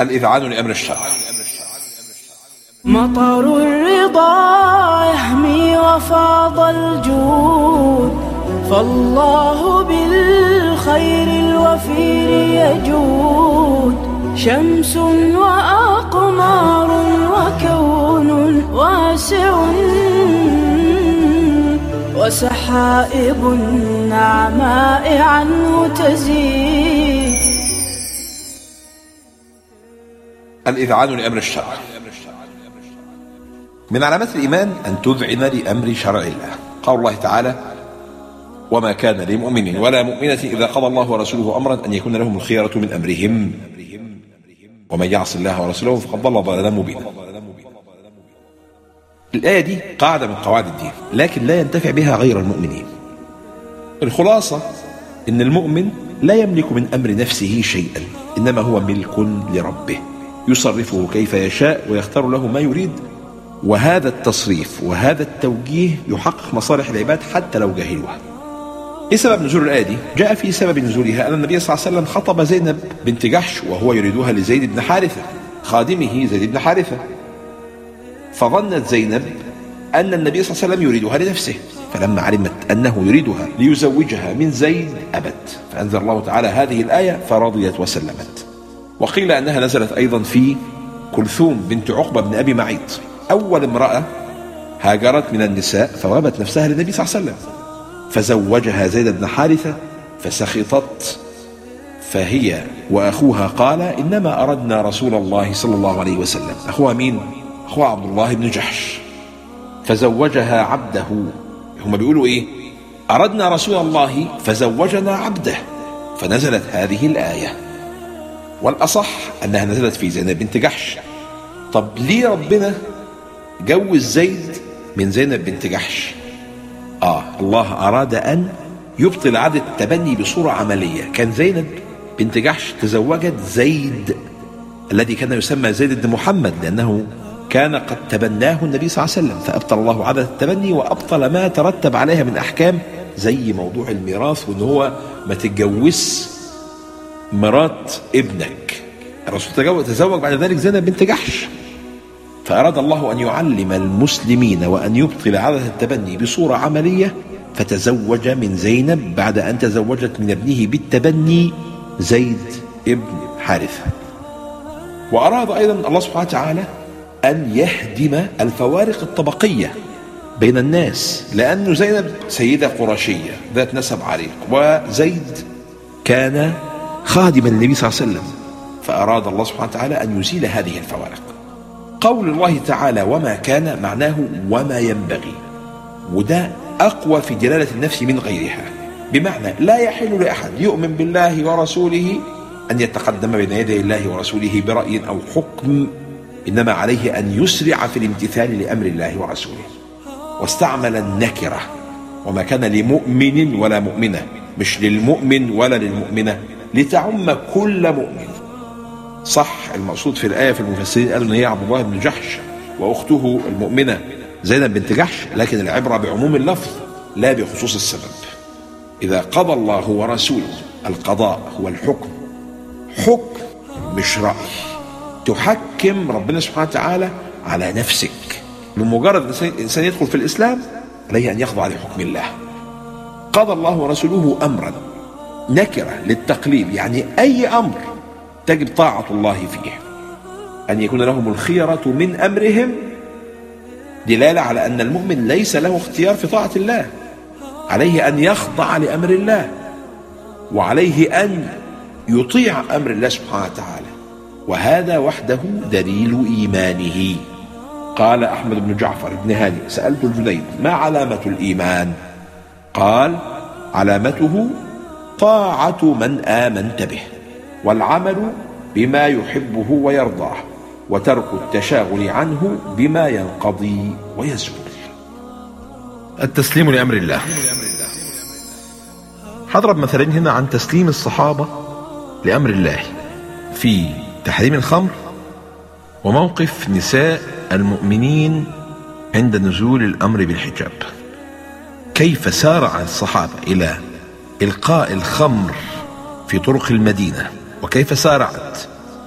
الإذعان لأمر الشرع. مطر الرضا يهمي وفاض الجود فالله بالخير الوفير يجود. شمس وأقمار وكون واسع وسحائب النعماء عنه تزيد. الإذعان لأمر الشرع. من علامات الإيمان أن تذعن لأمر شرع الله. قال الله تعالى وما كان لمؤمن ولا مؤمنة إذا قضى الله ورسوله أمرا أن يكون لهم الخيرة من أمرهم. ومن يعص الله ورسوله فقد ضل ضلالا مبينا. الآية دي قاعدة من قواعد الدين لكن لا ينتفع بها غير المؤمنين. الخلاصة إن المؤمن لا يملك من أمر نفسه شيئا إنما هو ملك لربه. يصرفه كيف يشاء ويختار له ما يريد. وهذا التصريف وهذا التوجيه يحقق مصالح العباد حتى لو جهلوها إيه سبب نزول الآية دي؟ جاء في سبب نزولها أن النبي صلى الله عليه وسلم خطب زينب بنت جحش وهو يريدها لزيد بن حارثة خادمه زيد بن حارثة. فظنت زينب أن النبي صلى الله عليه وسلم يريدها لنفسه فلما علمت أنه يريدها ليزوجها من زيد أبت. فأنزل الله تعالى هذه الآية فرضيت وسلمت. وقيل أنها نزلت أيضا في كلثوم بنت عقبة بن أبي معيط. أول امرأة هاجرت من النساء فوهبت نفسها للنبي صلى الله عليه وسلم. فزوجها زيد بن حارثة فسخطت. فهي وأخوها قال إنما أردنا رسول الله صلى الله عليه وسلم. أخوها مين؟ أخوها عبد الله بن جحش. فزوجها عبده. هم بيقولوا إيه؟ أردنا رسول الله فزوجنا عبده. فنزلت هذه الآية. والأصح أنها نزلت في زينب بنت جحش. طب ليه ربنا جوز زيد من زينب بنت جحش؟ آه الله أراد أن يبطل عادة التبني بصورة عملية. كان زينب بنت جحش تزوجت زيد الذي كان يسمى زيد بن محمد لأنه كان قد تبناه النبي صلى الله عليه وسلم. فأبطل الله عادة التبني وأبطل ما ترتب عليها من أحكام زي موضوع الميراث وأن هو ما تتجوز مرات ابنك. الرسول تزوج بعد ذلك زينب بنت جحش. فأراد الله أن يعلم المسلمين وأن يبطل عادة التبني بصورة عملية فتزوج من زينب بعد أن تزوجت من ابنه بالتبني زيد ابن حارثة. وأراد أيضا الله سبحانه وتعالى أن يهدم الفوارق الطبقية بين الناس لأن زينب سيدة قرشية ذات نسب عريق وزيد كان خادما للنبي صلى الله عليه وسلم فأراد الله سبحانه وتعالى أن يزيل هذه الفوارق. قول الله تعالى وما كان معناه وما ينبغي وده أقوى في دلالة النفس من غيرها. بمعنى لا يحل لأحد يؤمن بالله ورسوله أن يتقدم بين يدي الله ورسوله برأي أو حكم إنما عليه أن يسرع في الامتثال لأمر الله ورسوله. واستعمل النكرة. وما كان لمؤمن ولا مؤمنة مش للمؤمن ولا للمؤمنة. لتعم كل مؤمن. صح المقصود في الآية في المفسرين قالوا إن هي عبد الله بن جحش وأخته المؤمنة زينب بنت جحش لكن العبرة بعموم اللفظ لا بخصوص السبب. إذا قضى الله ورسوله القضاء هو الحكم. حكم مش رأي. تحكم ربنا سبحانه وتعالى على نفسك. بمجرد الإنسان يدخل في الإسلام عليه أن يخضع لحكم الله. قضى الله ورسوله أمرا. نكرة للتقليل يعني أي أمر تجب طاعة الله فيه. أن يكون لهم الخيرة من أمرهم دلالة على أن المؤمن ليس له اختيار في طاعة الله. عليه أن يخضع لأمر الله وعليه أن يطيع أمر الله سبحانه وتعالى. وهذا وحده دليل إيمانه. قال أحمد بن جعفر بن هاني سألت الجنيد ما علامة الإيمان؟ قال علامته طاعة من آمنت به والعمل بما يحبه ويرضاه وترك التشاغل عنه بما ينقضي ويزول. التسليم لأمر الله. هضرب مثلين هنا عن تسليم الصحابة لأمر الله. في تحريم الخمر وموقف نساء المؤمنين عند نزول الأمر بالحجاب. كيف سارع الصحابة إلى إلقاء الخمر في طرق المدينة وكيف سارعت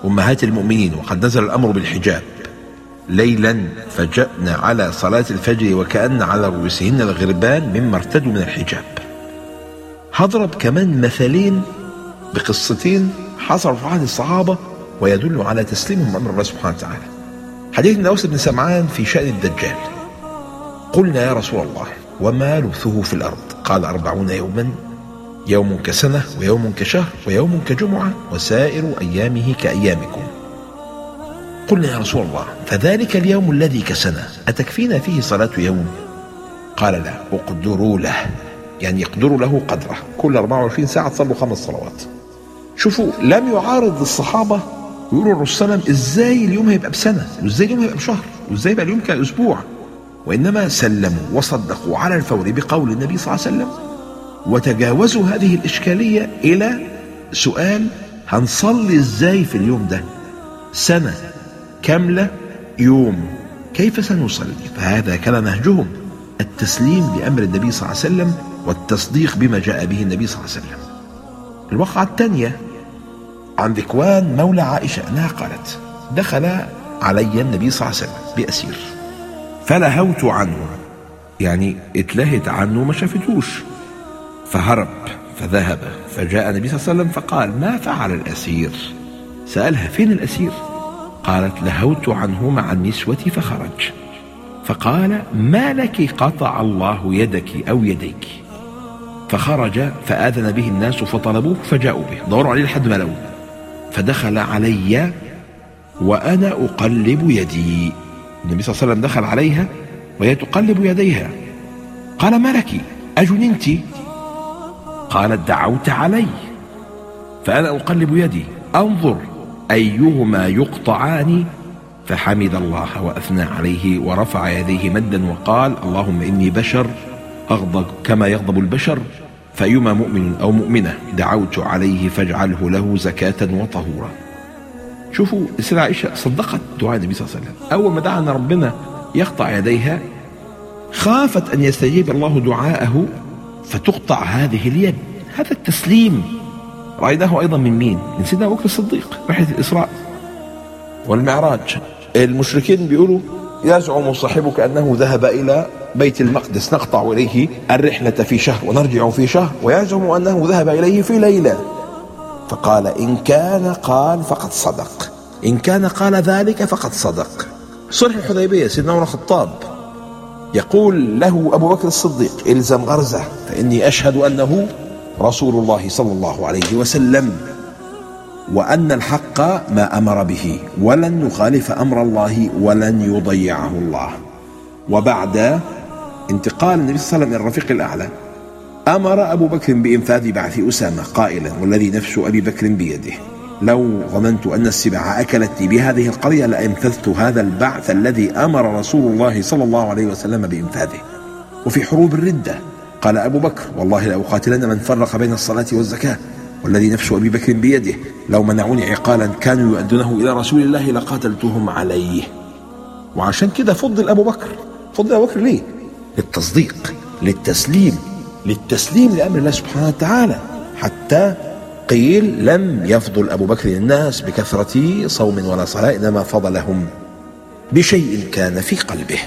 أمهات المؤمنين وقد نزل الأمر بالحجاب. ليلا فجأنا على صلاة الفجر وكأن على رؤوسهن الغربان مما ارتدوا من الحجاب. هضرب كمان مثالين بقصتين حصلوا في عهد الصحابة ويدل على تسليمهم أمر الله سبحانه وتعالى. حديث النواس بن سمعان في شأن الدجال. قلنا يا رسول الله وما لبثه في الأرض؟ قال أربعون يوما. يوم كسنة ويوم كشهر ويوم كجمعة وسائر أيامه كأيامكم. قلنا يا رسول الله فذلك اليوم الذي كسنة أتكفينا فيه صلاة يوم؟ قال لا اقدروا له يعني يقدروا له قدره. كل 24 ساعة تصلوا خمس صلوات. شوفوا لم يعارض الصحابة يقولوا الرسول صلى الله عليه وسلم إزاي اليوم هيبقى بسنة؟ وازاي اليوم هيبقى بشهر؟ وازاي يبقى اليوم كأسبوع؟ وإنما سلموا وصدقوا على الفور بقول النبي صلى الله عليه وسلم. وتجاوزوا هذه الإشكالية إلى سؤال هنصلي إزاي في اليوم ده؟ سنة كاملة يوم كيف سنصلي؟ فهذا كان نهجهم التسليم لأمر النبي صلى الله عليه وسلم والتصديق بما جاء به النبي صلى الله عليه وسلم. الوقعة الثانية عن ذكوان مولى عائشة أنها قالت دخل علي النبي صلى الله عليه وسلم بأسير فلهوت عنه. يعني اتلهت عنه ما شافتوش. فهرب فذهب فجاء النبي صلى الله عليه وسلم فقال ما فعل الأسير؟ سألها فين الأسير؟ قالت لهوت عنه مع النسوة فخرج. فقال ما لك قطع الله يدك أو يديك؟ فخرج فآذن به الناس فطلبوه فجاءوا به. دوروا عليه لحد ما لقوه. فدخل علي وأنا أقلب يدي. النبي صلى الله عليه وسلم دخل عليها وهي تقلب يديها. قال ما لك؟ أجننت قالت دعوت علي. فأنا أقلب يدي أنظر أيهما يقطعان؟ فحمد الله وأثنى عليه ورفع يديه مدا وقال اللهم إني بشر أغضب كما يغضب البشر. فأيما مؤمن أو مؤمنة دعوت عليه فاجعله له زكاة وطهورا. شوفوا السيدة عائشة صدقت دعاء النبي صلى الله عليه وسلم. أول ما دعا ربنا يقطع يديها خافت أن يستجيب الله دعاءه. فتقطع هذه اليد. هذا التسليم. رأيناه أيضا من مين؟ من سيدنا أبو بكر الصديق رحلة الإسراء. والمعراج. المشركين بيقولوا يزعم صاحبك أنه ذهب إلى بيت المقدس. نقطع إليه الرحلة في شهر ونرجع في شهر. ويزعم أنه ذهب إليه في ليلة. فقال إن كان قال فقد صدق. إن كان قال ذلك فقد صدق. صلح الحديبية سيدنا عمر الخطاب. يقول له أبو بكر الصديق إلزم غرزة. فإني أشهد أنه رسول الله صلى الله عليه وسلم وأن الحق ما أمر به ولن نخالف أمر الله ولن يضيعه الله. وبعد انتقال النبي صلى الله عليه وسلم إلى الرفيق الأعلى أمر أبو بكر بإنفاذ بعث أسامة قائلا والذي نفس أبي بكر بيده. لو ظننت أن السباع أكلتني بهذه القرية لأنفذت هذا البعث الذي أمر رسول الله صلى الله عليه وسلم بإنفاذه. وفي حروب الردة قال أبو بكر والله لأقاتلن من فرق بين الصلاة والزكاة والذي نفس أبي بكر بيده. لو منعوني عقالا كانوا يؤدونه إلى رسول الله لقاتلتهم عليه. وعشان كده فضل أبو بكر فضل أبو بكر ليه؟ للتصديق للتسليم للتسليم لأمر الله سبحانه وتعالى حتى قيل لم يفضل أبو بكر الناس بكثرة صوم ولا صلاة إنما فضلهم بشيء كان في قلبه.